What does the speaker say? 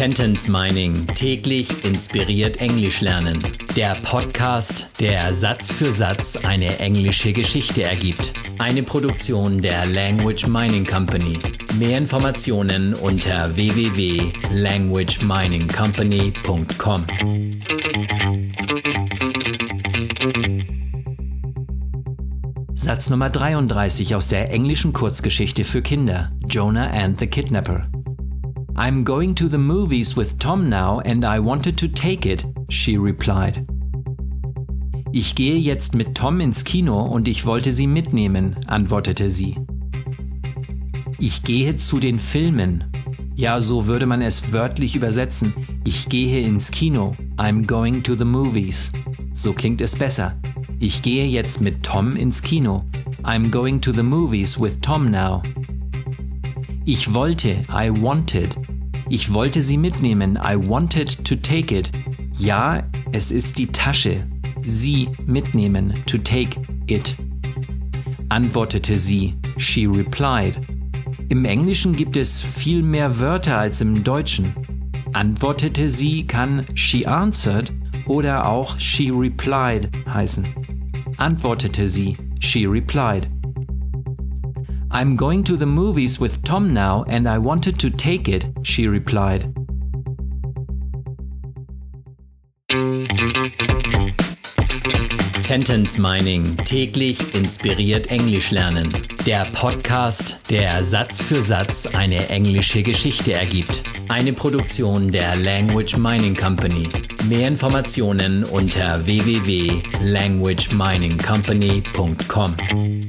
Sentence Mining täglich inspiriert Englisch lernen. Der Podcast, der Satz für Satz eine englische Geschichte ergibt. Eine Produktion der Language Mining Company. Mehr Informationen unter www.languageminingcompany.com. Satz Nummer 33 aus der englischen Kurzgeschichte für Kinder Jonah and the Kidnapper. I'm going to the movies with Tom now and I wanted to take it, she replied. Ich gehe jetzt mit Tom ins Kino und ich wollte sie mitnehmen, antwortete sie. Ich gehe zu den Filmen. Ja, so würde man es wörtlich übersetzen. Ich gehe ins Kino. I'm going to the movies. So klingt es besser. Ich gehe jetzt mit Tom ins Kino. I'm going to the movies with Tom now. Ich wollte, I wanted. Ich wollte sie mitnehmen, I wanted to take it. Ja, es ist die Tasche. Sie mitnehmen, to take it. Antwortete sie, she replied. Im Englischen gibt es viel mehr Wörter als im Deutschen. Antwortete sie kann she answered oder auch she replied heißen antwortete sie. She replied. I'm going to the movies with Tom now and I wanted to take it, she replied. Sentence Mining täglich inspiriert Englisch lernen. Der Podcast, der Satz für Satz eine englische Geschichte ergibt. Eine Produktion der Language Mining Company. Mehr Informationen unter www.languageminingcompany.com.